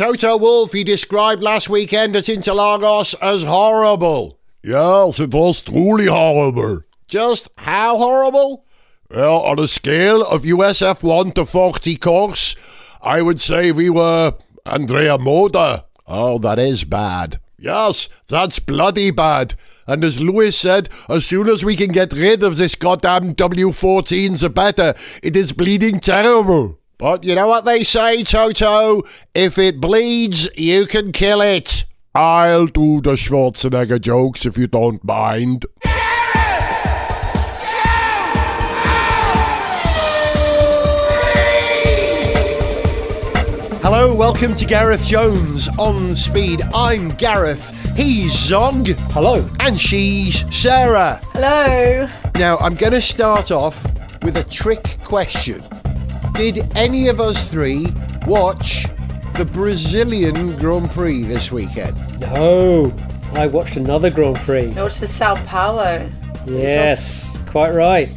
Toto Wolff he described last weekend at Interlagos as horrible. Yes, it was truly horrible. Just how horrible? Well, on a scale of USF 1 to Forti Corse, I would say we were Andrea Moda. Oh, that is bad. Yes, that's bloody bad. And as Lewis said, as soon as we can get rid of this goddamn W14, the better. It is bleeding terrible. But you know what they say, Toto? If it bleeds, you can kill it. I'll do the Schwarzenegger jokes if you don't mind. Hello, welcome to Gareth Jones on Speed. I'm Gareth, he's Zog. Hello. And she's Sarah. Hello. Now, I'm going to start off with a trick question. Did any of us three watch the Brazilian Grand Prix this weekend? No, I watched another Grand Prix. I watched the Sao Paulo. Yes, quite right.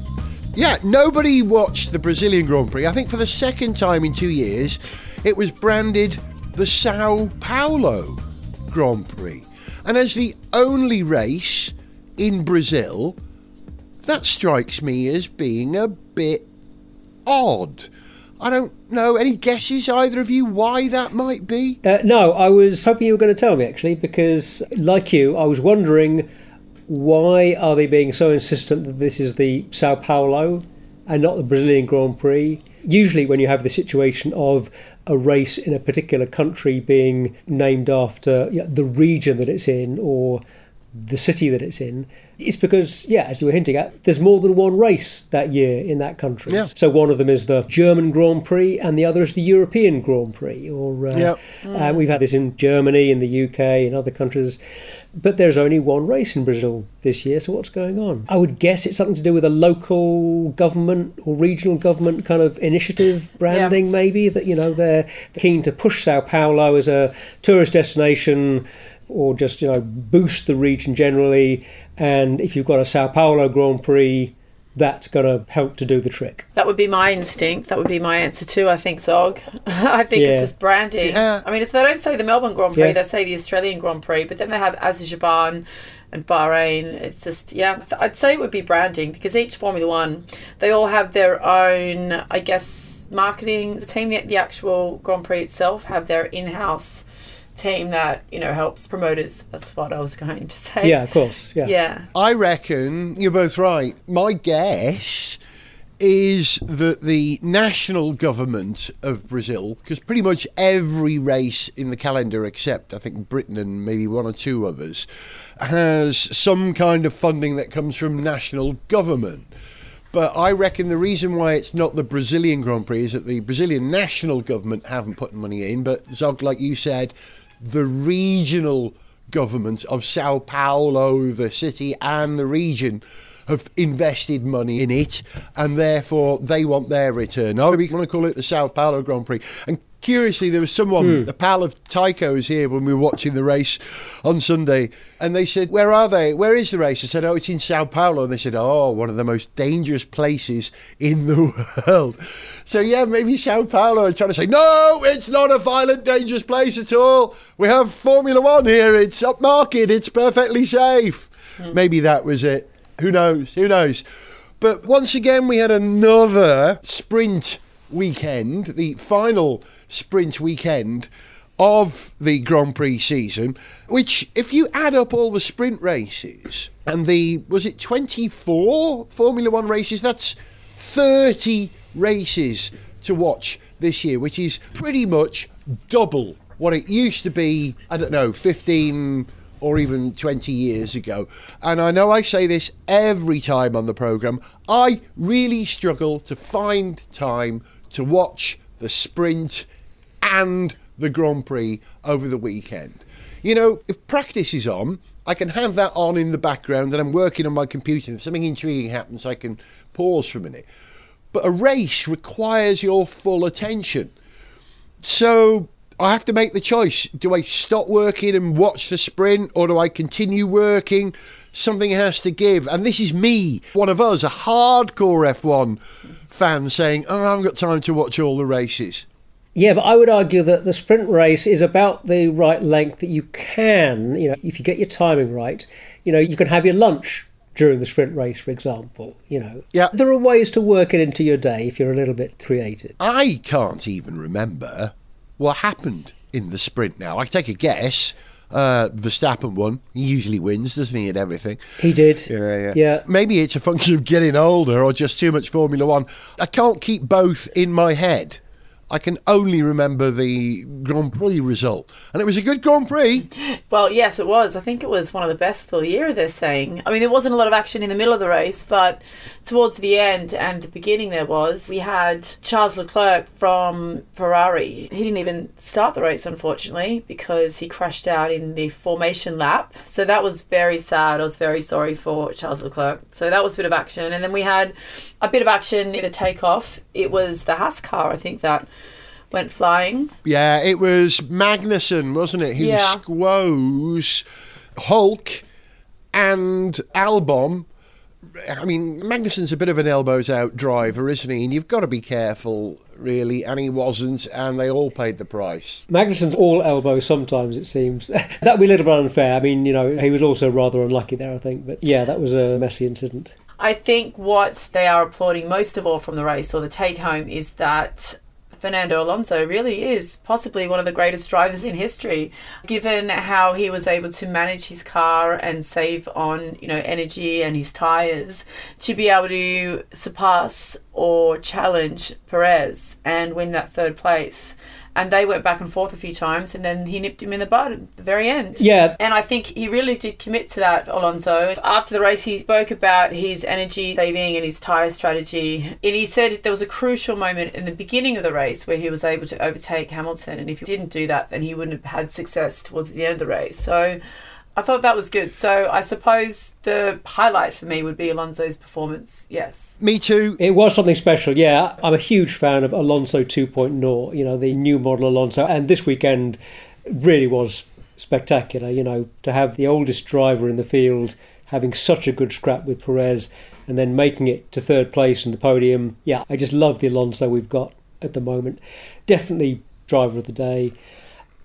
Yeah, nobody watched the Brazilian Grand Prix. I think for the second time in two years, it was branded the Sao Paulo Grand Prix. And as the only race in Brazil, that strikes me as being a bit odd. I don't know. Any guesses, either of you, why that might be? Uh, no, I was hoping you were going to tell me actually, because like you, I was wondering why are they being so insistent that this is the Sao Paulo and not the Brazilian Grand Prix? Usually, when you have the situation of a race in a particular country being named after you know, the region that it's in or the city that it's in, it's because, yeah, as you were hinting at, there's more than one race that year in that country. Yeah. So one of them is the German Grand Prix, and the other is the European Grand Prix. Or uh, Yeah. uh, we've had this in Germany, in the UK, in other countries, but there's only one race in Brazil this year. So what's going on? I would guess it's something to do with a local government or regional government kind of initiative branding, maybe that you know they're keen to push Sao Paulo as a tourist destination or just you know boost the region generally. And if you've got a Sao Paulo Grand Prix, that's going to help to do the trick. That would be my instinct. That would be my answer too. I think Zog. I think Yeah. it's just branding. Yeah. I mean, it's, they don't say the Melbourne Grand Prix. Yeah. They say the Australian Grand Prix, but then they have Azerbaijan and Bahrain. It's just yeah. I'd say it would be branding because each Formula One, they all have their own. I guess marketing the team. The, the actual Grand Prix itself have their in-house team that you know helps promoters. That's what I was going to say. Yeah, of course. Yeah. Yeah. I reckon you're both right. My guess is that the national government of Brazil, because pretty much every race in the calendar, except I think Britain and maybe one or two others, has some kind of funding that comes from national government. But I reckon the reason why it's not the Brazilian Grand Prix is that the Brazilian national government haven't put money in. But Zog, like you said, the regional government of Sao Paulo, the city and the region, have invested money in it, and therefore they want their return. Oh, we want to call it the Sao Paulo Grand Prix. And curiously, there was someone, hmm. a pal of Tycho's here when we were watching the race on Sunday, and they said, Where are they? Where is the race? I said, Oh, it's in Sao Paulo. And they said, Oh, one of the most dangerous places in the world. So, yeah, maybe Sao Paulo are trying to say, No, it's not a violent, dangerous place at all. We have Formula One here. It's upmarket. It's perfectly safe. Hmm. Maybe that was it. Who knows? Who knows? But once again, we had another sprint weekend, the final sprint weekend of the Grand Prix season, which, if you add up all the sprint races and the, was it 24 Formula One races? That's 30 races to watch this year, which is pretty much double what it used to be, I don't know, 15 or even 20 years ago. And I know I say this every time on the programme, I really struggle to find time to watch the sprint and the Grand Prix over the weekend. You know, if practice is on, I can have that on in the background and I'm working on my computer. If something intriguing happens, I can pause for a minute. But a race requires your full attention. So I have to make the choice. Do I stop working and watch the sprint or do I continue working? Something has to give. And this is me, one of us, a hardcore F1 fan saying, Oh, I haven't got time to watch all the races. Yeah, but I would argue that the sprint race is about the right length that you can, you know, if you get your timing right, you know, you can have your lunch during the sprint race, for example. You know, Yeah. there are ways to work it into your day if you're a little bit creative. I can't even remember what happened in the sprint now. I take a guess. Uh, Verstappen won. He usually wins, doesn't he, and everything. He did. Yeah, yeah. Yeah. Maybe it's a function of getting older or just too much Formula One. I can't keep both in my head. I can only remember the Grand Prix result. And it was a good Grand Prix. Well, yes, it was. I think it was one of the best all year, they're saying. I mean, there wasn't a lot of action in the middle of the race, but towards the end and the beginning there was. We had Charles Leclerc from Ferrari. He didn't even start the race, unfortunately, because he crashed out in the formation lap. So that was very sad. I was very sorry for Charles Leclerc. So that was a bit of action. And then we had a bit of action in the takeoff. It was the Haas car, I think, that went flying. Yeah, it was Magnussen, wasn't it? Who Yeah. squoze Hulk and Albon. I mean, Magnussen's a bit of an elbows out driver, isn't he? And you've got to be careful, really. And he wasn't, and they all paid the price. Magnussen's all elbow sometimes, it seems. That'd be a little bit unfair. I mean, you know, he was also rather unlucky there, I think. But yeah, that was a messy incident. I think what they are applauding most of all from the race or the take home is that Fernando Alonso really is possibly one of the greatest drivers in history, given how he was able to manage his car and save on, you know, energy and his tires to be able to surpass or challenge Perez and win that third place. And they went back and forth a few times, and then he nipped him in the bud at the very end. Yeah. And I think he really did commit to that, Alonso. After the race, he spoke about his energy saving and his tyre strategy. And he said there was a crucial moment in the beginning of the race where he was able to overtake Hamilton. And if he didn't do that, then he wouldn't have had success towards the end of the race. So I thought that was good. So I suppose the highlight for me would be Alonso's performance. Yes. Me too. It was something special, yeah. I'm a huge fan of Alonso 2.0, you know, the new model Alonso. And this weekend really was spectacular, you know, to have the oldest driver in the field having such a good scrap with Perez and then making it to third place in the podium. Yeah, I just love the Alonso we've got at the moment. Definitely driver of the day.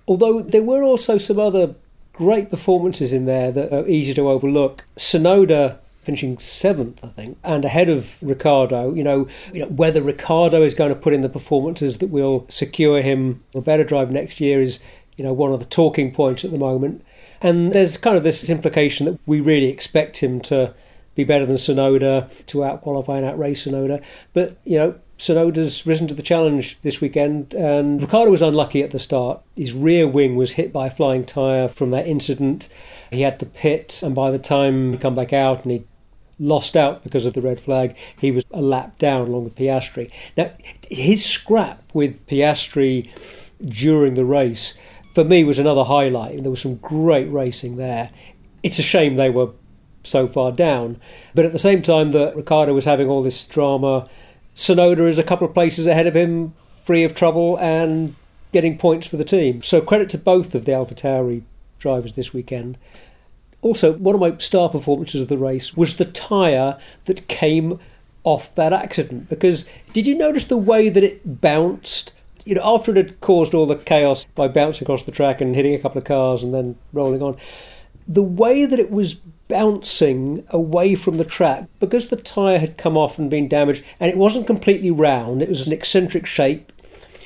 Although there were also some other great performances in there that are easy to overlook. Tsunoda finishing seventh, I think, and ahead of Ricciardo. You know, you know whether Ricciardo is going to put in the performances that will secure him a better drive next year is you know one of the talking points at the moment. And there's kind of this implication that we really expect him to be better than Tsunoda to outqualify and outrace Tsunoda. But you know, Tsunoda's risen to the challenge this weekend, and Ricciardo was unlucky at the start. His rear wing was hit by a flying tyre from that incident. He had to pit, and by the time he come back out and he lost out because of the red flag, he was a lap down along with Piastri. Now, his scrap with Piastri during the race, for me, was another highlight. There was some great racing there. It's a shame they were so far down, but at the same time that Ricciardo was having all this drama, Tsunoda is a couple of places ahead of him, free of trouble and getting points for the team. So credit to both of the AlphaTauri drivers this weekend. Also, one of my star performances of the race was the tyre that came off that accident. Because did you notice the way that it bounced? You know, after it had caused all the chaos by bouncing across the track and hitting a couple of cars and then rolling on, the way that it was bouncing away from the track because the tyre had come off and been damaged and it wasn't completely round, it was an eccentric shape.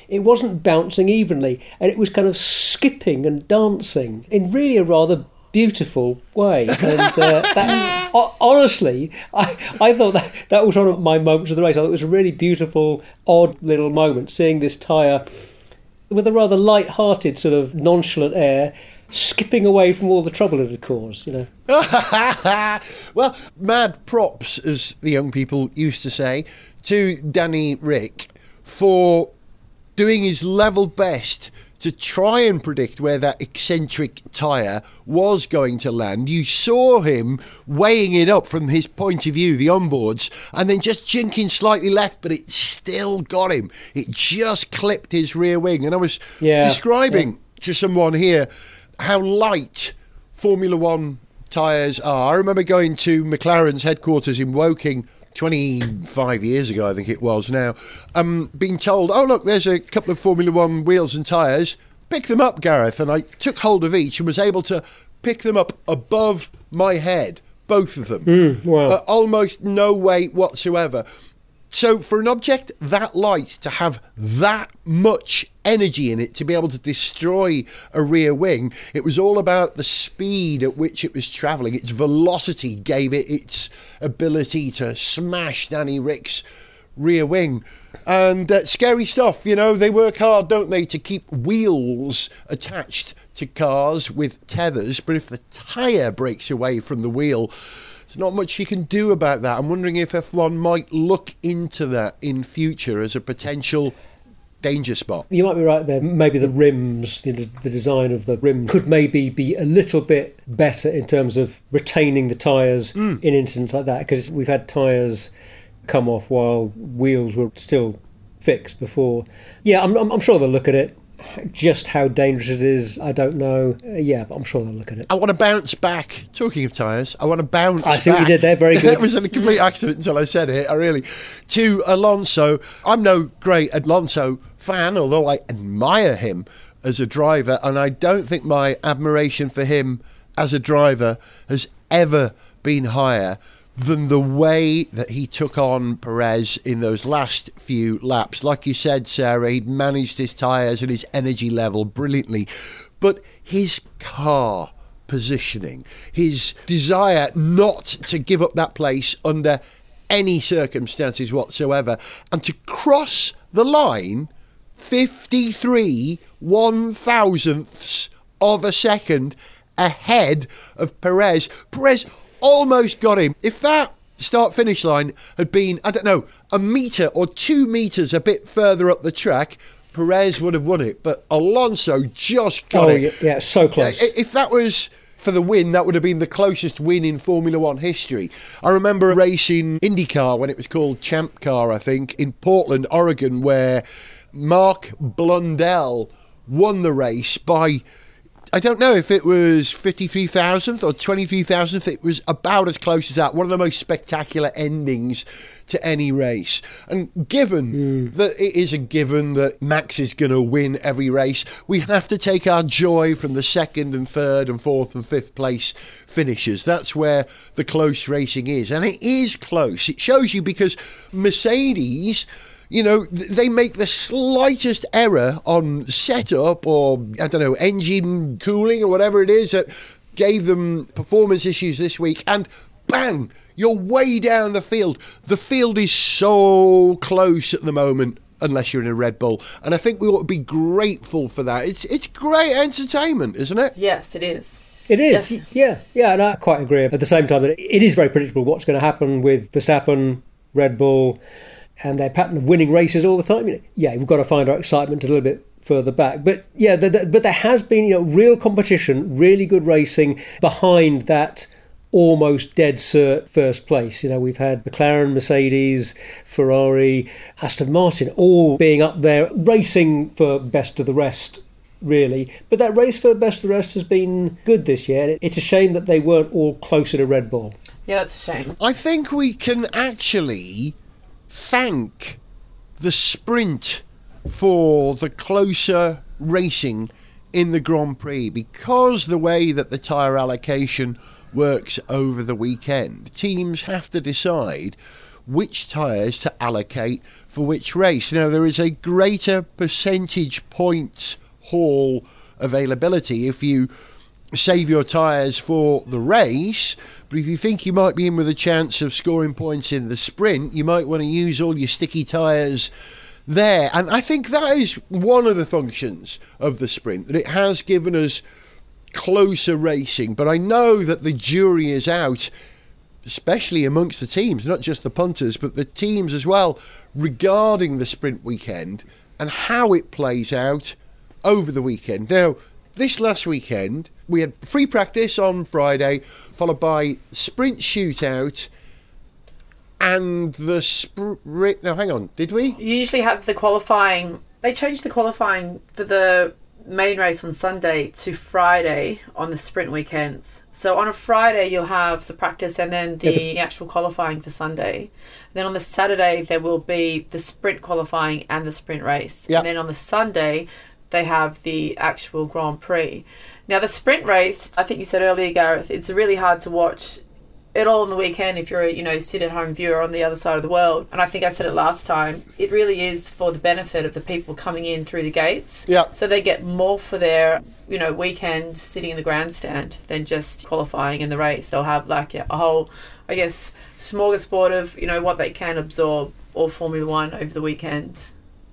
It wasn't bouncing evenly and it was kind of skipping and dancing in really a rather beautiful way. And uh, that, honestly, I, I thought that that was one of my moments of the race. I thought it was a really beautiful, odd little moment seeing this tyre with a rather light-hearted, sort of nonchalant air, skipping away from all the trouble it had caused. You know. well, mad props, as the young people used to say, to Danny Ric for doing his level best to try and predict where that eccentric tyre was going to land. You saw him weighing it up from his point of view, the onboards, and then just jinking slightly left, but it still got him. It just clipped his rear wing. And I was Yeah, describing to someone here how light Formula One tyres are. I remember going to McLaren's headquarters in Woking 25 years ago, I think it was now, um, being told, oh, look, there's a couple of Formula One wheels and tyres. Pick them up, Gareth. And I took hold of each and was able to pick them up above my head, both of them. wow. Uh, almost no weight whatsoever. So, for an object that light to have that much energy in it to be able to destroy a rear wing, it was all about the speed at which it was travelling. Its velocity gave it its ability to smash Danny Ric's rear wing. And uh, scary stuff, you know, they work hard, don't they, to keep wheels attached to cars with tethers. But if the tyre breaks away from the wheel, there's not much you can do about that. I'm wondering if F1 might look into that in future as a potential danger spot. You might be right there. Maybe the rims, the, the design of the rim could maybe be a little bit better in terms of retaining the tyres hmm. in incidents like that. Because we've had tyres come off while wheels were still fixed before. Yeah, I'm, I'm, I'm sure they'll look at it. Just how dangerous it is, I don't know. Uh, yeah, but I'm sure they'll look at it. I want to bounce back. Talking of tyres, I want to bounce. I see what you back. did there, very good. that was a complete accident until I said it. I really. To Alonso, I'm no great Alonso fan, although I admire him as a driver, and I don't think my admiration for him as a driver has ever been higher than the way that he took on Perez in those last few laps. Like you said, Sarah, he'd managed his tyres and his energy level brilliantly, but his car positioning, his desire not to give up that place under any circumstances whatsoever, and to cross the line 53 one thousandths of a second ahead of Perez. Perez almost got him. If that start finish line had been, I don't know, a metre or two metres a bit further up the track, Perez would have won it. But Alonso just got Oh, it. yeah, yeah, so close. If that was for the win, that would have been the closest win in Formula One history. I remember a race in IndyCar when it was called Champ Car, I think, in Portland, Oregon, where Mark Blundell won the race by. I don't know if it was 53 thousandth or 23 thousandth. It was about as close as that. One of the most spectacular endings to any race. And given hmm. that it is a given that Max is going to win every race, we have to take our joy from the second and third and fourth and fifth place finishes. That's where the close racing is. And it is close. It shows you because Mercedes you know, they make the slightest error on setup or, I don't know, engine cooling or whatever it is that gave them performance issues this week, and bang, you're way down the field. The field is so close at the moment. Unless you're in a Red Bull, and I think we ought to be grateful for that. It's it's great entertainment, isn't it? Yes, it is. It is, Yes. yeah, yeah, and I quite agree. At the same time, that it is very predictable what's going to happen with Verstappen, Red Bull, and their pattern of winning races all the time. You know, yeah, we've got to find our excitement a little bit further back. But yeah, the, the, but there has been you know real competition, really good racing behind that almost dead cert first place. You know, we've had McLaren, Mercedes, Ferrari, Aston Martin, all being up there racing for best of the rest really. But that race for best of the rest has been good this year. It's a shame that they weren't all closer to Red Bull. Yeah, that's a shame. I think we can actually thank the sprint for the closer racing in the Grand Prix because the way that the tyre allocation works over the weekend, teams have to decide which tyres to allocate for which race. Now, there is a greater percentage points haul availability if you save your tyres for the race. But if you think you might be in with a chance of scoring points in the sprint, you might want to use all your sticky tyres there. And I think that is one of the functions of the sprint, that it has given us closer racing. But I know that the jury is out, especially amongst the teams, not just the punters, but the teams as well, regarding the sprint weekend and how it plays out over the weekend. Now, this last weekend, we had free practice on Friday, followed by sprint shootout and the sprint. No, hang on, did we? You usually have the qualifying. They changed the qualifying for the main race on Sunday to Friday on the sprint weekends. So on a Friday you'll have the practice and then the, Yeah, the- actual qualifying for Sunday. Then on the Saturday there will be the sprint qualifying and the sprint race. Yep. And then on the Sunday they have the actual Grand Prix. Now the sprint race, I think you said earlier, Gareth, it's really hard to watch it all on the weekend if you're a you know sit at home viewer on the other side of the world and i think i said it last time it really is for the benefit of the people coming in through the gates Yeah. so they get more for their you know weekend sitting in the grandstand than just qualifying in the race they'll have like a whole i guess smorgasbord of you know what they can absorb all formula one over the weekend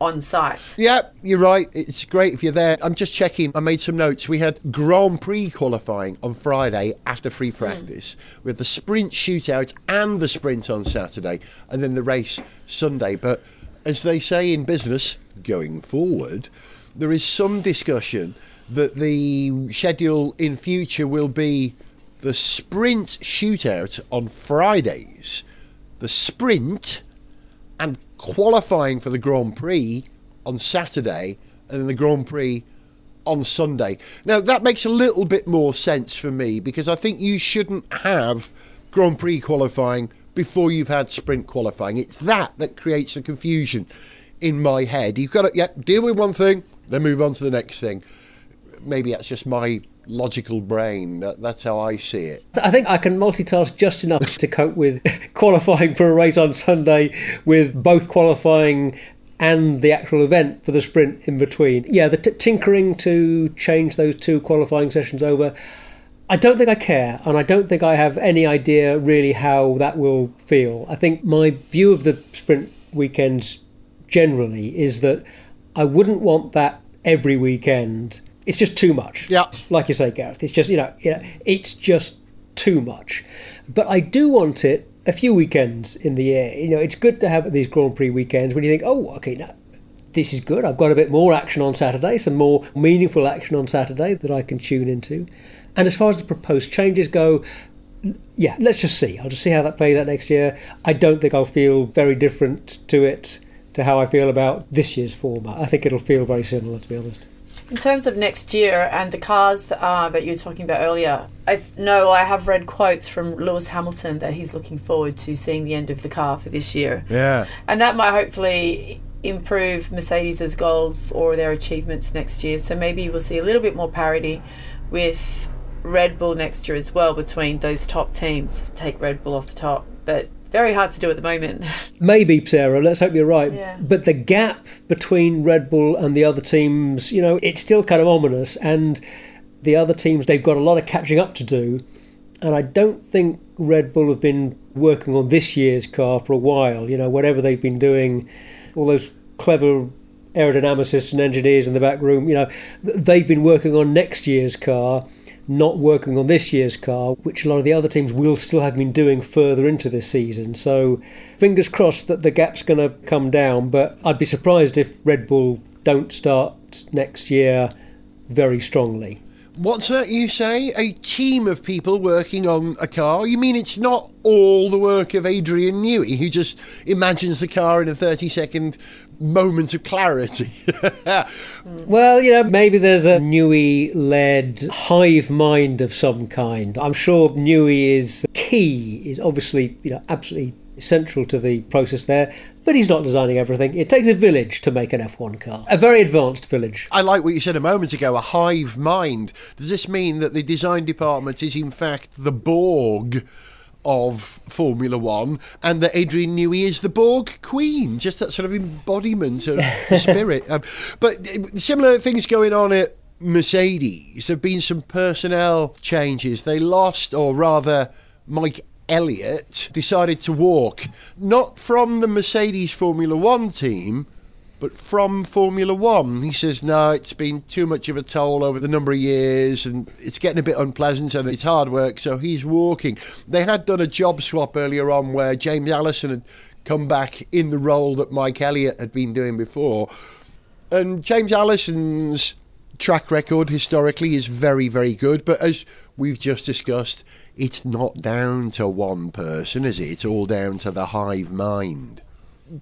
on site Yeah, you're right. It's great if you're there. I'm just checking. I made some notes. We had Grand Prix qualifying on Friday after free hmm. practice, with the sprint shootout and the sprint on Saturday, and then the race Sunday. But as they say in business, going forward, there is some discussion that the schedule in future will be the sprint shootout on Fridays, the sprint and qualifying for the Grand Prix on Saturday and then the Grand Prix on Sunday. Now, that makes a little bit more sense for me because I think you shouldn't have Grand Prix qualifying before you've had sprint qualifying. It's that that creates the confusion in my head. You've got to yeah, deal with one thing, then move on to the next thing. Maybe that's just my logical brain. That, that's how I see it. I think I can multitask just enough to cope with qualifying for a race on Sunday with both qualifying and the actual event for the sprint in between. Yeah, the t- tinkering to change those two qualifying sessions over. I don't think I care, and I don't think I have any idea really how that will feel. I think my view of the sprint weekends generally is that I wouldn't want that every weekend. It's just too much. Yeah. Like you say, Gareth, it's just you know, you know, it's just too much. But I do want it a few weekends in the year. You know, it's good to have these Grand Prix weekends when you think, oh, okay, now this is good. I've got a bit more action on Saturday, some more meaningful action on Saturday that I can tune into. And as far as the proposed changes go, yeah, let's just see. I'll just see how that plays out next year. I don't think I'll feel very different to it to how I feel about this year's format. I think it'll feel very similar, to be honest. In terms of next year and the cars that, uh, that you were talking about earlier, I know I have read quotes from Lewis Hamilton that he's looking forward to seeing the end of the car for this year. Yeah. And that might hopefully improve Mercedes' goals or their achievements next year. So maybe we'll see a little bit more parity with Red Bull next year as well between those top teams. Take Red Bull off the top. But very hard to do at the moment. Maybe, Sarah, let's hope you're right. Yeah. But the gap between Red Bull and the other teams, you know, it's still kind of ominous. And the other teams, they've got a lot of catching up to do. And I don't think Red Bull have been working on this year's car for a while. You know, whatever they've been doing, all those clever aerodynamicists and engineers in the back room, you know, they've been working on next year's car, not working on this year's car, which a lot of the other teams will still have been doing further into this season. So, fingers crossed that the gap's going to come down. But I'd be surprised if Red Bull don't start next year very strongly. What's that you say? A team of people working on a car? You mean it's not all the work of Adrian Newey, who just imagines the car in a 30 second moment of clarity? Well, you know, maybe there's a Newey led hive mind of some kind. I'm sure Newey is key, is obviously, you know, absolutely central to the process there, but he's not designing everything. It takes a village to make an F1 car, a very advanced village. I like what you said a moment ago a hive mind. Does this mean that the design department is, in fact, the Borg? Of Formula One, and that Adrian Newey is the Borg Queen, just that sort of embodiment of the spirit. Um, but uh, similar things going on at Mercedes. There have been some personnel changes. They lost, or rather, Mike Elliott decided to walk, not from the Mercedes Formula One team, but from Formula One. He says, no, it's been too much of a toll over the number of years and it's getting a bit unpleasant and it's hard work, so he's walking. They had done a job swap earlier on where James Allison had come back in the role that Mike Elliott had been doing before. And James Allison's track record historically is very, very good, but as we've just discussed, it's not down to one person, is it? It's all down to the hive mind.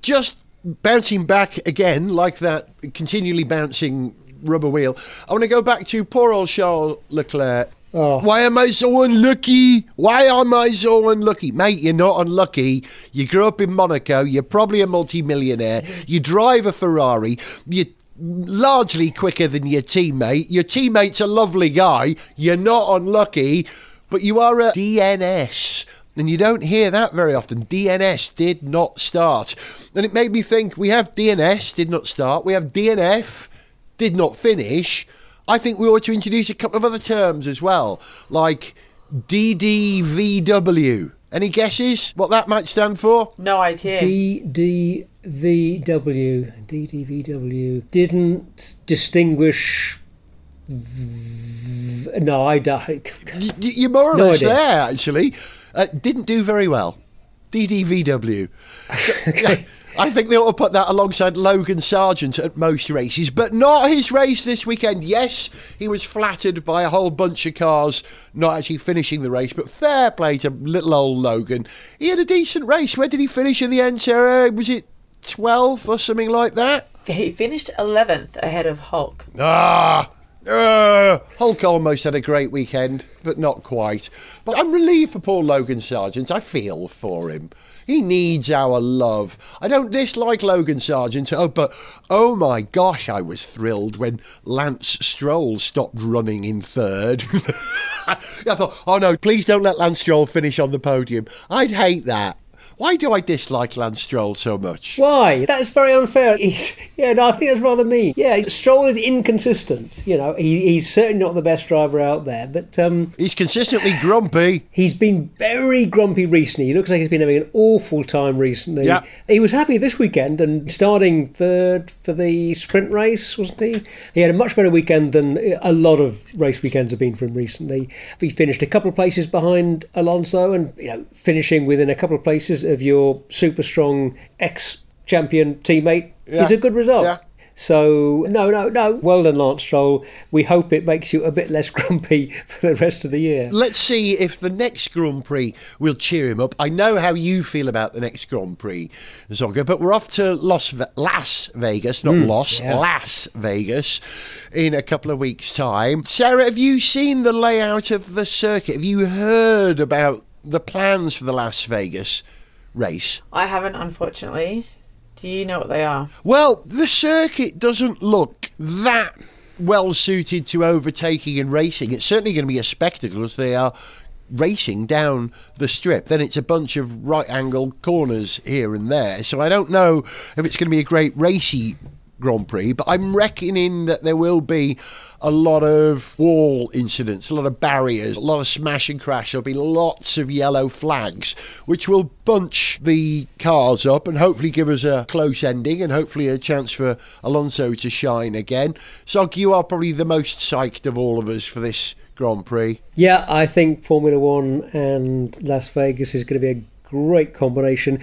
Just bouncing back again, like that continually bouncing rubber wheel. I want to go back to poor old Charles Leclerc. Oh. Why am I so unlucky? Why am I so unlucky? Mate, you're not unlucky. You grew up in Monaco. You're probably a multimillionaire. You drive a Ferrari. You're largely quicker than your teammate. Your teammate's a lovely guy. You're not unlucky, but you are a DNS. And you don't hear that very often. DNS did not start. And it made me think we have DNS, did not start. We have DNF, did not finish. I think we ought to introduce a couple of other terms as well, like DDVW. Any guesses what that might stand for? No idea. DDVW. DDVW. Didn't distinguish. v- No, I don't. Y- y- You're more or No less idea. there, actually. Uh, didn't do very well. DDVW. So, yeah, I think they ought to put that alongside Logan Sargent at most races, but not his race this weekend. Yes, he was flattered by a whole bunch of cars not actually finishing the race, but fair play to little old Logan. He had a decent race. Where did he finish in the end, Sarah? Was it 12th or something like that? He finished 11th ahead of Hulk. Ah, uh, Hulk almost had a great weekend, but not quite. But I'm relieved for poor Logan Sargent. I feel for him. He needs our love. I don't dislike Logan Sargent. Oh, but oh my gosh, I was thrilled when Lance Stroll stopped running in third. I thought, oh no, please don't let Lance Stroll finish on the podium. I'd hate that. Why do I dislike Lance Stroll so much? Why? That's very unfair. He's, yeah, no, I think that's rather mean. Yeah, Stroll is inconsistent. You know, he, he's certainly not the best driver out there, but um, He's consistently grumpy. he's been very grumpy recently. He looks like he's been having an awful time recently. Yeah. He was happy this weekend and starting third for the sprint race, wasn't he? He had a much better weekend than a lot of race weekends have been for him recently. He finished a couple of places behind Alonso and, you know, finishing within a couple of places of your super strong ex champion teammate Yeah. is a good result. Yeah. So no, no, no. Well done, Lance Stroll. We hope it makes you a bit less grumpy for the rest of the year. Let's see if the next Grand Prix will cheer him up. I know how you feel about the next Grand Prix, Zonga, but we're off to Las, Las Vegas, not hmm. Los, yeah. Las Vegas, in a couple of weeks' time. Sarah, have you seen the layout of the circuit? Have you heard about the plans for the Las Vegas race? I haven't, unfortunately. Do you know what they are? Well, the circuit doesn't look that well suited to overtaking and racing. It's certainly going to be a spectacle as they are racing down the strip. Then it's a bunch of right angle corners here and there. So I don't know if it's going to be a great racy Grand Prix, but I'm reckoning that there will be a lot of wall incidents, a lot of barriers, a lot of smash and crash. There'll be lots of yellow flags, which will bunch the cars up and hopefully give us a close ending and hopefully a chance for Alonso to shine again. Zog, you are probably the most psyched of all of us for this Grand Prix. Yeah, I think Formula One and Las Vegas is going to be a great combination.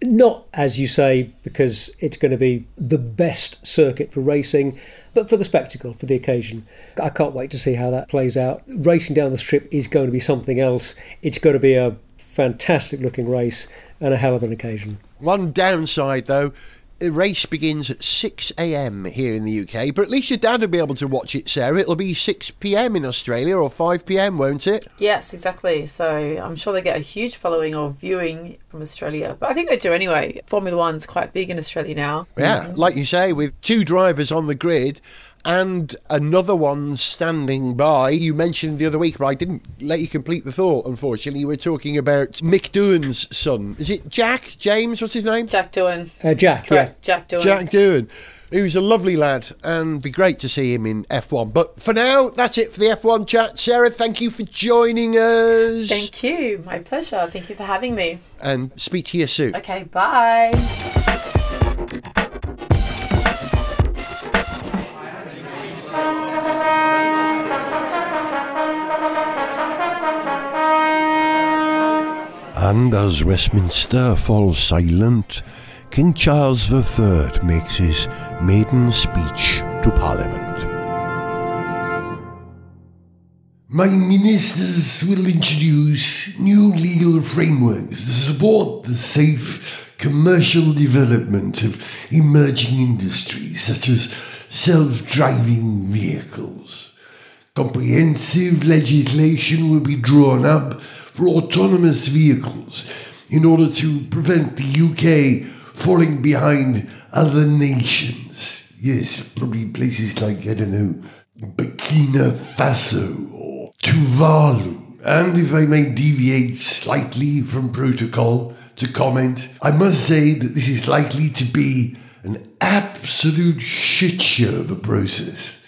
Not, as you say, because it's going to be the best circuit for racing, but for the spectacle, for the occasion. I can't wait to see how that plays out. Racing down the strip is going to be something else. It's going to be a fantastic looking race and a hell of an occasion. One downside, though, the race begins at 6 a.m. here in the UK, but at least your dad will be able to watch it, Sarah. It'll be 6 p.m. in Australia or 5 p.m., won't it? Yes, exactly. So I'm sure they get a huge following of viewing from Australia. But I think they do anyway. Formula One's quite big in Australia now. Yeah, mm-hmm. like you say, with two drivers on the grid and another one standing by. You mentioned the other week, but I didn't let you complete the thought, unfortunately. You were talking about Mick Doohan's son. Is it Jack? James? What's his name? Jack Doohan. Uh, Jack, Correct. Jack Doohan. Jack Doohan. Who's a lovely lad and be great to see him in F1. But for now, that's it for the F1 chat. Sarah, thank you for joining us. Thank you. My pleasure. Thank you for having me. and speak to you soon. Okay, bye. And as Westminster falls silent, King Charles III makes his maiden speech to Parliament. My ministers will introduce new legal frameworks to support the safe commercial development of emerging industries such as self driving vehicles. Comprehensive legislation will be drawn up for autonomous vehicles in order to prevent the UK falling behind other nations. Yes, probably places like, I don't know, Burkina Faso or Tuvalu. And if I may deviate slightly from protocol to comment, I must say that this is likely to be an absolute shit show of a process.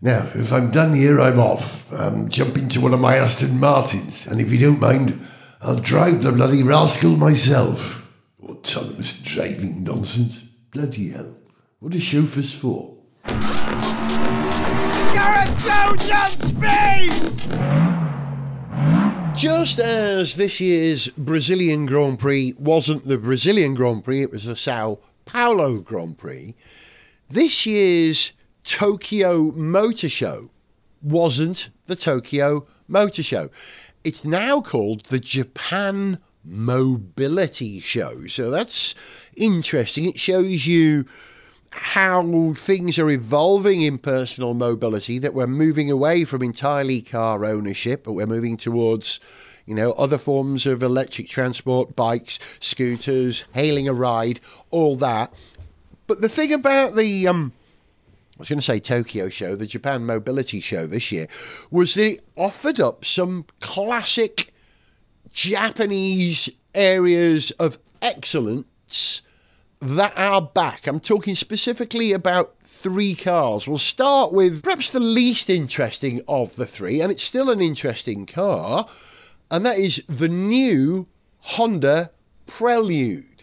Now, if I'm done here, I'm off. Um, I'm jumping to one of my Aston Martins, and if you don't mind, I'll drive the bloody rascal myself. Autonomous driving nonsense. Bloody hell. What are chauffeurs for? Gareth Jones on speed! Just as this year's Brazilian Grand Prix wasn't the Brazilian Grand Prix, it was the Sao Paulo Grand Prix, this year's Tokyo Motor Show wasn't the Tokyo Motor Show. It's now called the Japan Mobility Show. So that's interesting. It shows you how things are evolving in personal mobility, that we're moving away from entirely car ownership, but we're moving towards, you know, other forms of electric transport, bikes, scooters, hailing a ride, all that. But the thing about the um I was going to say Tokyo show, the Japan Mobility Show this year, was that it offered up some classic Japanese areas of excellence that are back. I'm talking specifically about three cars. We'll start with perhaps the least interesting of the three, and it's still an interesting car, and that is the new Honda Prelude.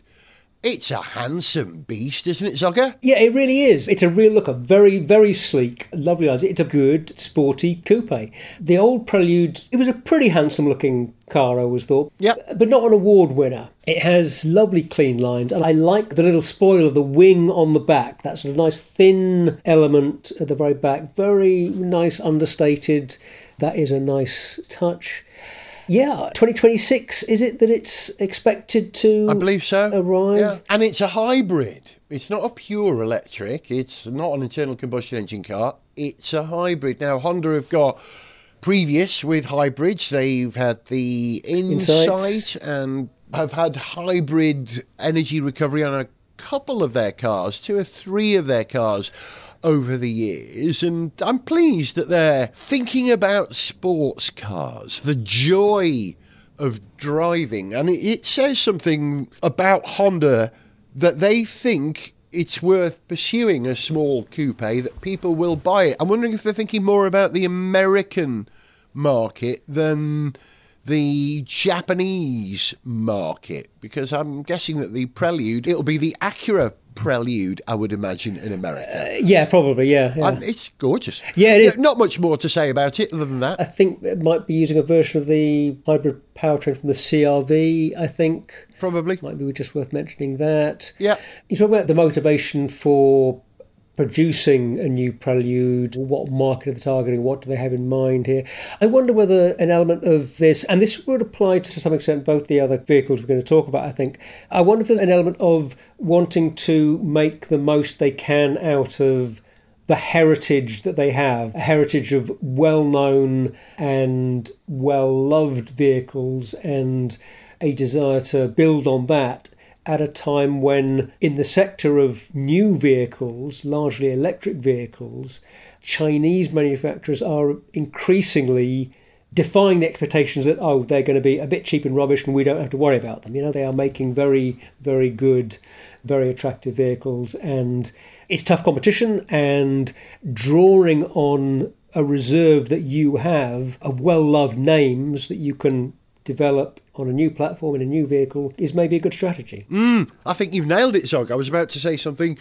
It's a handsome beast, isn't it, Zogger? Yeah, it really is. It's a real looker. Very, very sleek. Lovely eyes. It's a good, sporty coupe. The old Prelude, it was a pretty handsome looking car, I always thought. Yep. But not an award winner. It has lovely clean lines, and I like the little spoiler, the wing on the back. That sort of nice thin element at the very back. Very nice, understated. That is a nice touch. Yeah, 2026, is it that it's expected to I believe so. arrive? Yeah. And it's a hybrid. It's not a pure electric. It's not an internal combustion engine car. It's a hybrid. Now, Honda have got previous with hybrids. They've had the Insight Insight. and have had hybrid energy recovery on a couple of their cars, two or three of their cars over the years. And I'm pleased that they're thinking about sports cars, the joy of driving. And it, says something about Honda that they think it's worth pursuing a small coupe, that people will buy it. I'm wondering if they're thinking more about the American market than the Japanese market, because I'm guessing that the Prelude, it'll be the Acura Prelude, I would imagine, in America. Uh, yeah, probably, yeah. yeah. And it's gorgeous. Yeah, it is. Not much more to say about it other than that. I think it might be using a version of the hybrid powertrain from the CRV, I think. Probably. Might be just worth mentioning that. Yeah. You talk about the motivation for producing a new prelude what market are they targeting what do they have in mind here? I wonder whether an element of this and this would apply to some extent both the other vehicles we're going to talk about i think. I wonder if there's an element of wanting to make the most they can out of the heritage that they have, a heritage of well known and well loved vehicles, and a desire to build on that at a time when, in the sector of new vehicles, largely electric vehicles, Chinese manufacturers are increasingly defying the expectations that oh they're going to be a bit cheap and rubbish and we don't have to worry about them. You know they are making very very good very attractive vehicles and it's tough competition and drawing on a reserve that you have of well loved names that you can develop on a new platform in a new vehicle is maybe a good strategy hmm, I think you've nailed it, Zog. I was about to say something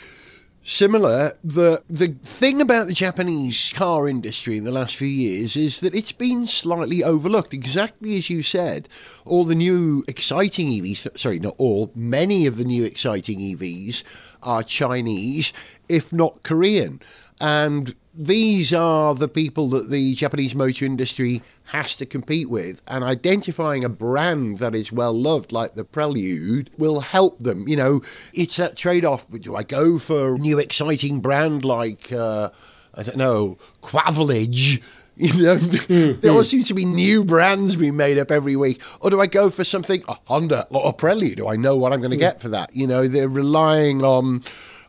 similar. The the thing about the Japanese car industry in the last few years is that it's been slightly overlooked. Exactly as you said, all the new exciting EVs, sorry, not all, many of the new exciting EVs are Chinese, if not Korean. And these are the people that the Japanese motor industry has to compete with, and identifying a brand that is well loved, like the Prelude, will help them. You know, it's that trade off. Do I go for a new exciting brand like, uh, I don't know, Quavilage? You know, hmm, there all hmm. seems to be new brands being made up every week. Or do I go for something, a Honda or a Prelude? Do I know what I'm going to hmm. get for that? You know, they're relying on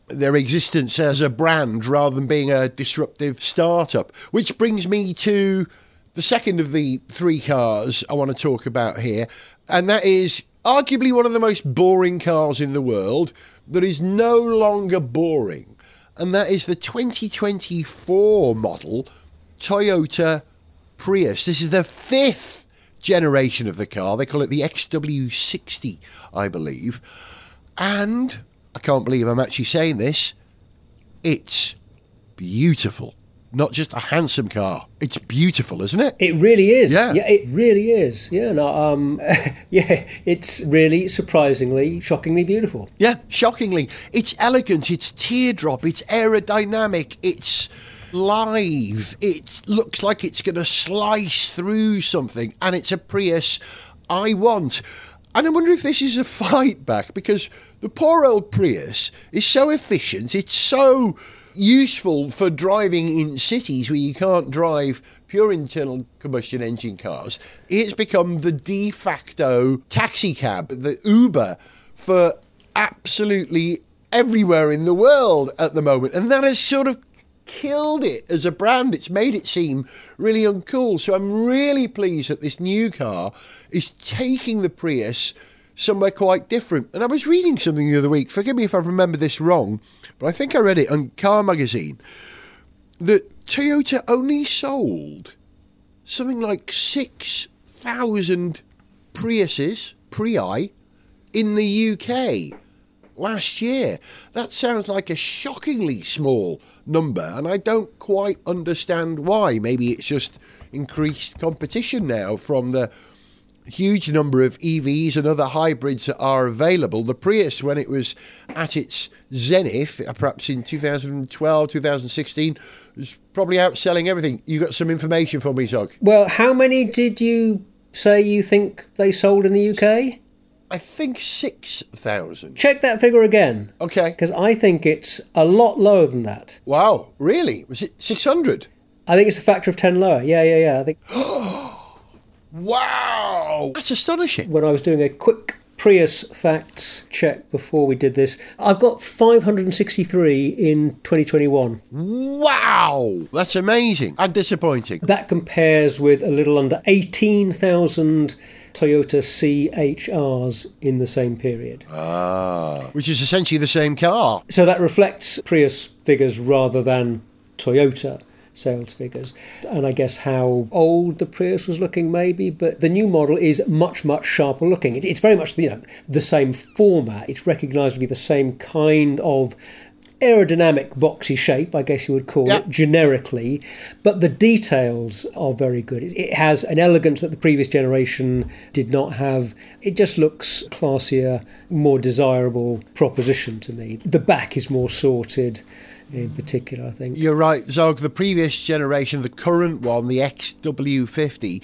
their existence as a brand rather than being a disruptive startup. Which brings me to the second of the three cars I want to talk about here, and that is arguably one of the most boring cars in the world that is no longer boring, and that is the 2024 model Toyota Prius. This is the fifth generation of the car. They call it the XW60, I believe. And I can't believe I'm actually saying this. It's beautiful. Not just a handsome car. It's beautiful, isn't it? It really is. Yeah. it really is. Yeah, no, um, yeah, it's really surprisingly, shockingly beautiful. Yeah, shockingly. It's elegant, it's teardrop, it's aerodynamic, it's live. It looks like it's going to slice through something, and it's a Prius I want. And I wonder if this is a fight back because the poor old Prius is so efficient, it's so useful for driving in cities where you can't drive pure internal combustion engine cars. It's become the de facto taxi cab, the Uber for absolutely everywhere in the world at the moment. And that has sort of killed it as a brand. It's made it seem really uncool. So I'm really pleased that this new car is taking the Prius somewhere quite different. And I was reading something the other week, forgive me if I remember this wrong, but I think I read it on Car Magazine that Toyota only sold something like 6,000 Priuses, Prii, in the UK last year. That sounds like a shockingly small number, and I don't quite understand why. Maybe it's just increased competition now from the huge number of EVs and other hybrids that are available. The Prius, when it was at its zenith, uh, perhaps in 2012, 2016, was probably outselling everything. You got some information for me, Zog? Well, how many did you say you think they sold in the UK? I think 6,000. Check that figure again. Okay. Because I think it's a lot lower than that. Wow, really? Was it 600? I think it's a factor of 10 lower. Yeah, yeah, yeah. I think Wow! That's astonishing. when I was doing a quick Prius facts check before we did this, I've got 563 in 2021. Wow! That's amazing and disappointing. That compares with a little under 18,000 Toyota CHRs in the same period. Ah. Which is essentially the same car. So that reflects Prius figures rather than Toyota sales figures. And I guess how old the Prius was looking, maybe, but the new model is much, much sharper looking. It, it's very much you know, the same format, it's recognised to be the same kind of aerodynamic boxy shape, I guess you would call Yeah. it, generically, but the details are very good. It, it has an elegance that the previous generation did not have. It just looks classier, more desirable proposition to me. The back is more sorted in particular, I think. You're right, Zog. The previous generation, the current one, the XW50,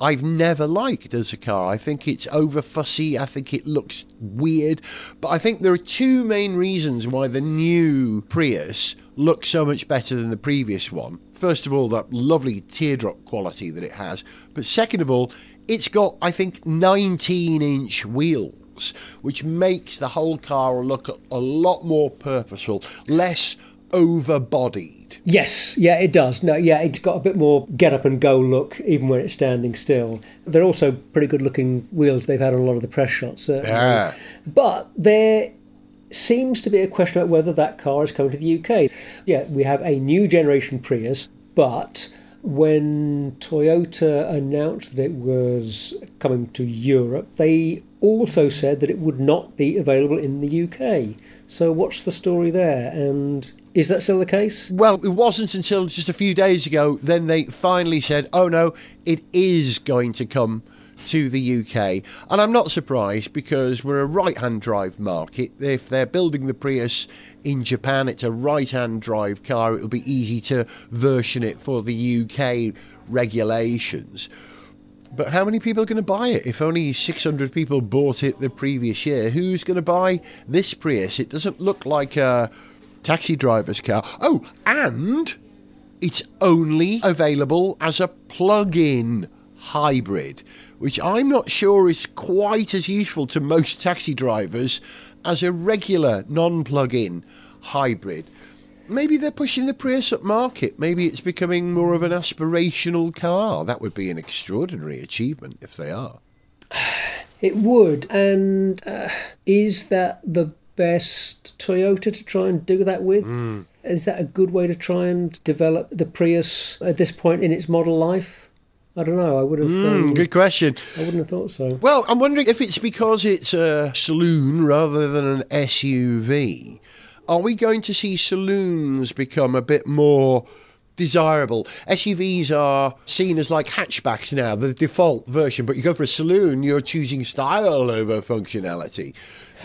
I've never liked as a car. I think it's over fussy. I think it looks weird. But I think there are two main reasons why the new Prius looks so much better than the previous one. First of all, that lovely teardrop quality that it has. But second of all, it's got, I think, 19 inch wheels, which makes the whole car look a, a lot more purposeful, less overbodied. Yes, yeah, it does. No, yeah, it's got a bit more get up and go look, even when it's standing still. They're also pretty good looking wheels they've had on a lot of the press shots, certainly. Yeah. But there seems to be a question about whether that car is coming to the UK. Yeah, we have a new generation Prius, but when Toyota announced that it was coming to Europe, they also said that it would not be available in the UK. So what's the story there? And is that still the case? Well, it wasn't until just a few days ago then they finally said, oh no, it is going to come to the UK. And I'm not surprised because we're a right hand drive market. If they're building the Prius in Japan, it's a right hand drive car. It'll be easy to version it for the UK regulations. But how many people are going to buy it? If only 600 people bought it the previous year, who's going to buy this Prius? It doesn't look like a taxi driver's car. Oh, and it's only available as a plug in hybrid, which I'm not sure is quite as useful to most taxi drivers as a regular non plug in hybrid. Maybe they're pushing the Prius up market. Maybe it's becoming more of an aspirational car. That would be an extraordinary achievement if they are. It would. And uh, is that the best Toyota to try and do that with? Hmm. Is that a good way to try and develop the Prius at this point in its model life? I don't know. I would have. um, Hmm, good question. I wouldn't have thought so. Well, I'm wondering if it's because it's a saloon rather than an SUV. Are we going to see saloons become a bit more desirable? SUVs are seen as like hatchbacks now, the default version, but you go for a saloon, you're choosing style over functionality.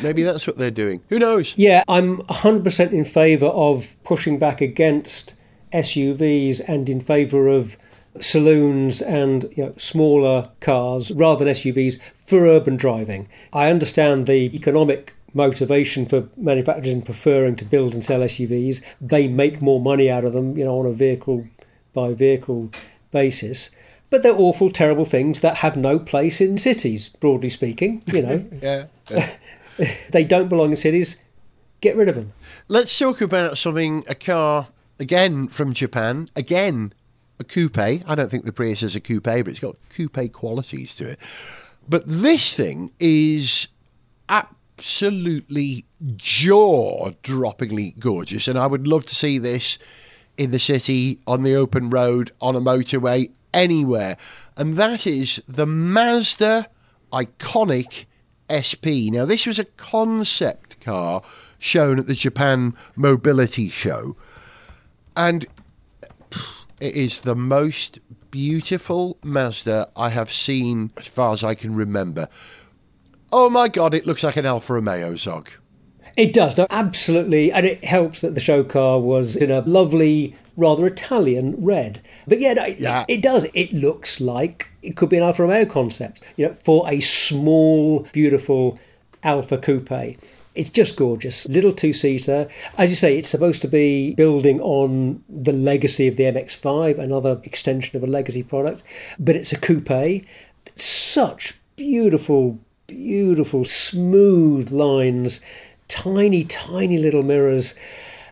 Maybe that's what they're doing. Who knows? Yeah, I'm 100% in favour of pushing back against SUVs and in favour of saloons and you know, smaller cars rather than SUVs for urban driving. I understand the economic motivation for manufacturers in preferring to build and sell SUVs. They make more money out of them, you know, on a vehicle by vehicle basis. But they're awful, terrible things that have no place in cities, broadly speaking. You know, Yeah. they don't belong in cities. Get rid of them. Let's talk about something, a car, again from Japan, again a coupe. I don't think the Prius is a coupe, but it's got coupe qualities to it. But this thing is absolutely jaw droppingly gorgeous, and I would love to see this in the city, on the open road, on a motorway, anywhere. And that is the Mazda Iconic SP. Now, this was a concept car shown at the Japan Mobility Show, and it is the most beautiful Mazda I have seen as far as I can remember. Oh my god, it looks like an Alfa Romeo Zog. It does, no, absolutely, and it helps that the show car was in a lovely, rather Italian red. But yeah, no, it, it does. It looks like it could be an Alfa Romeo concept, you know, for a small, beautiful Alfa Coupe. It's just gorgeous, little two-seater. As you say, it's supposed to be building on the legacy of the MX-5, another extension of a legacy product, but it's a coupe. Such beautiful beautiful, smooth lines, tiny, tiny little mirrors,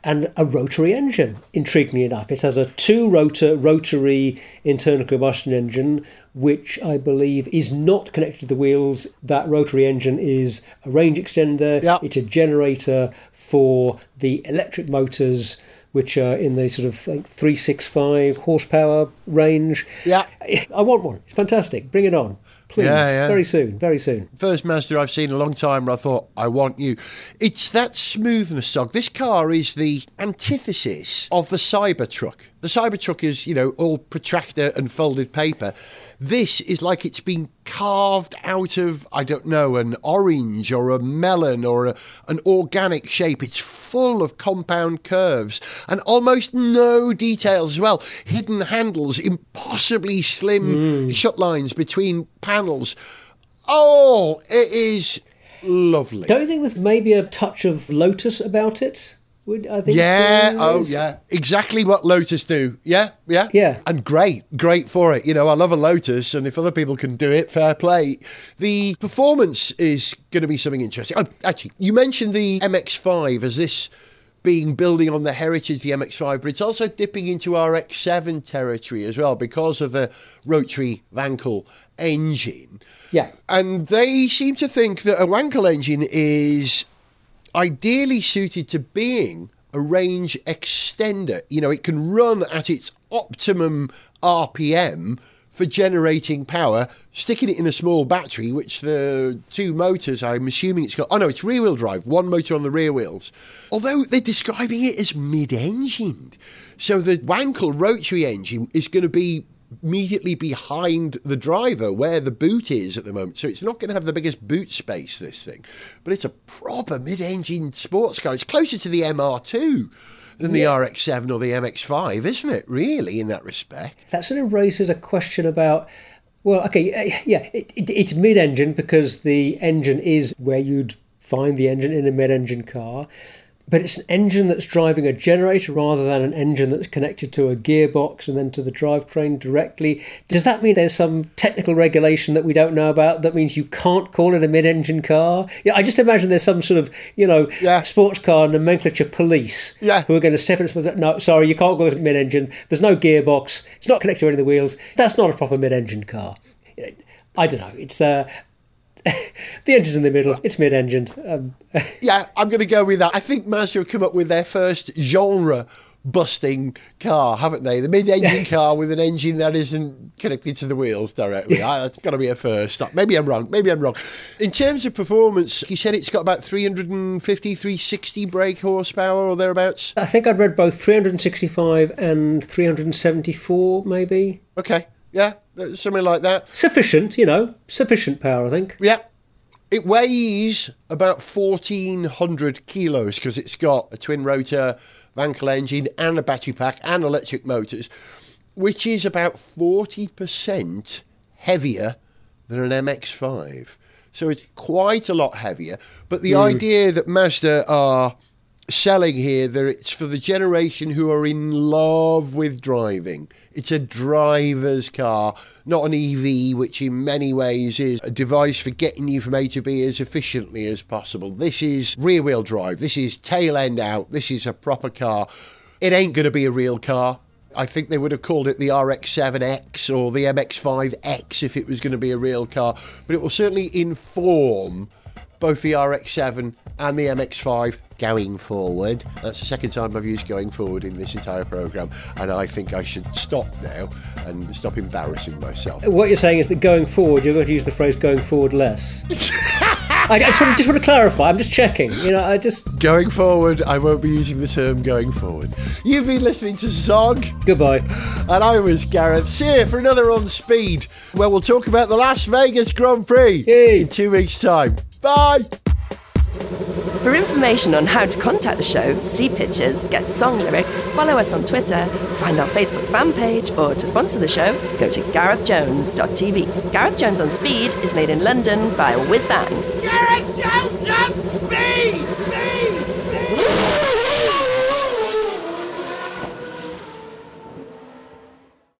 and a rotary engine. Intriguingly enough, it has a two rotor rotary internal combustion engine, which I believe is not connected to the wheels. That rotary engine is a range extender, Yeah. it's a generator for the electric motors. Which are in the sort of like 365 horsepower range. Yeah. I want one. It's fantastic. Bring it on. Please. Yeah, yeah. Very soon. Very soon. First Mazda I've seen in a long time where I thought, I want you. It's that smoothness, Zog. This car is the antithesis of the Cybertruck. The Cybertruck is, you know, all protractor and folded paper. This is like it's been carved out of, I don't know, an orange or a melon or a, an organic shape. It's full of compound curves and almost no details as well. Hidden handles, impossibly slim mm. shut lines between panels. Oh, it is lovely. Don't you think there's maybe a touch of Lotus about it? Would I think? Yeah, oh yeah. Exactly what Lotus do. Yeah, yeah. Yeah. And great, great for it. You know, I love a Lotus, and if other people can do it, fair play. The performance is going to be something interesting. Oh, actually, you mentioned the MX5 as this being building on the heritage of the MX5, but it's also dipping into RX7 territory as well because of the rotary Wankel engine. Yeah. And they seem to think that a Wankel engine is ideally suited to being a range extender. You know, it can run at its optimum RPM for generating power, sticking it in a small battery, which the two motors, I'm assuming it's got, oh no, it's rear wheel drive, one motor on the rear wheels. Although they're describing it as mid engined. So the Wankel rotary engine is going to be immediately behind the driver where the boot is at the moment. So it's not going to have the biggest boot space, this thing. But it's a proper mid engine sports car. It's closer to the MR2 than the RX7 or the MX5, isn't it, really, in that respect? That sort of raises a question about. Well, okay, yeah, it, it, it's mid engine because the engine is where you'd find the engine in a mid engine car but it's an engine that's driving a generator rather than an engine that's connected to a gearbox and then to the drivetrain directly. Does that mean there's some technical regulation that we don't know about that means you can't call it a mid-engine car? Yeah, I just imagine there's some sort of you know yeah. sports car nomenclature police yeah. who are going to step in and say, no, sorry, you can't call this mid-engine. There's no gearbox. It's not connected to any of the wheels. That's not a proper mid-engine car. I don't know. It's uh, the engine's in the middle. It's mid-engined. Um, yeah, I'm going to go with that. I think Mazda have come up with their first genre busting car, haven't they? The mid-engine car with an engine that isn't connected to the wheels directly. That's got to be a first. Maybe I'm wrong. Maybe I'm wrong. In terms of performance, you said it's got about 350, 360 brake horsepower or thereabouts. I think I'd read both 365 and 374, maybe. Okay. Yeah, something like that. Sufficient, you know, sufficient power, I think. Yeah. It weighs about 1,400 kilos because it's got a twin rotor Wankel engine and a battery pack and electric motors, which is about 40% heavier than an MX5. So it's quite a lot heavier. But the mm. idea that Mazda are selling here that it's for the generation who are in love with driving. It's a driver's car, not an EV, which in many ways is a device for getting you from A to B as efficiently as possible. This is rear wheel drive, this is tail end out, this is a proper car. It ain't going to be a real car. I think they would have called it the RX7X or the MX5X if it was going to be a real car, but it will certainly inform both the RX7 and the MX5 going forward. That's the second time I've used going forward in this entire programme, and I think I should stop now and stop embarrassing myself. What you're saying is that going forward, you're going to use the phrase going forward less. I just want, just want to clarify. I'm just checking. You know, I just going forward. I won't be using the term going forward. You've been listening to Zog. Goodbye. And I was Gareth. See you for another on Speed, where we'll talk about the Las Vegas Grand Prix Yay. in two weeks' time. Bye. For information on how to contact the show, see pictures, get song lyrics, follow us on Twitter, find our Facebook fan page, or to sponsor the show, go to garethjones.tv. Gareth Jones on Speed is made in London by Whiz Bang. Gareth Jones on Speed!